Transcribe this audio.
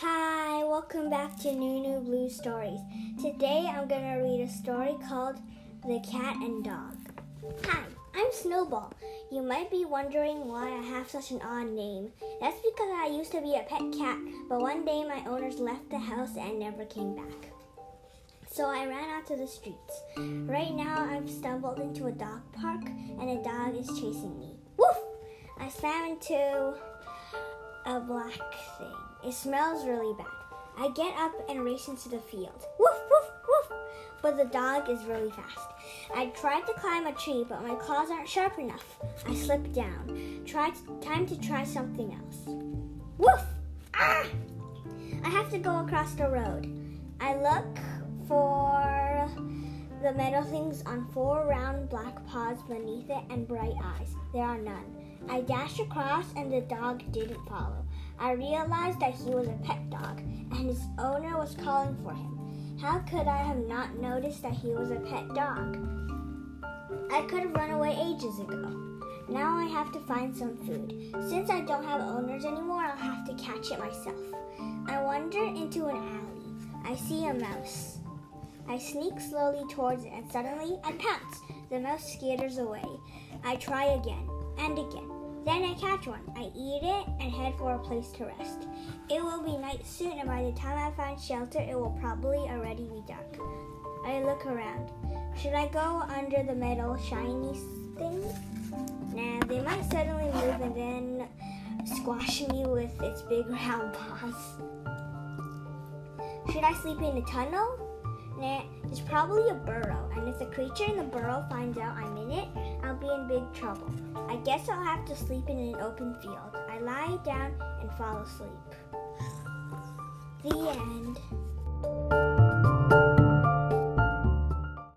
Hi, welcome back to Nunu Blue Stories. Today I'm going to read a story called The Cat and Dog. Hi, I'm Snowball. You might be wondering why I have such an odd name. That's because I used to be a pet cat, but one day my owners left the house and never came back. So I ran out to the streets. Right now I've stumbled into a dog park and a dog is chasing me. Woof! I slam into black thing. It smells really bad. I get up and race into the field. Woof, woof, woof. But the dog is really fast. I tried to climb a tree, but my claws aren't sharp enough. I slip down. Try time to try something else. Woof! Ah! I have to go across the road. I look for the metal things on four round black paws beneath it and bright eyes. There are none. I dashed across and the dog didn't follow. I realized that he was a pet dog and his owner was calling for him. How could I have not noticed that he was a pet dog? I could have run away ages ago. Now I have to find some food. Since I don't have owners anymore, I'll have to catch it myself. I wander into an alley. I see a mouse. I sneak slowly towards it and suddenly I pounce. The mouse skitters away. I try again and again. Then I catch one. I eat it and head for a place to rest. It will be night soon, and by the time I find shelter, it will probably already be dark. I look around. Should I go under the metal shiny thing? Nah, they might suddenly move and then squash me with its big round paws. Should I sleep in a tunnel? Nah, it's probably a burrow, and if the creature in the burrow finds out I'm in it, I'll be in big trouble. I guess I'll have to sleep in an open field. I lie down and fall asleep. The end.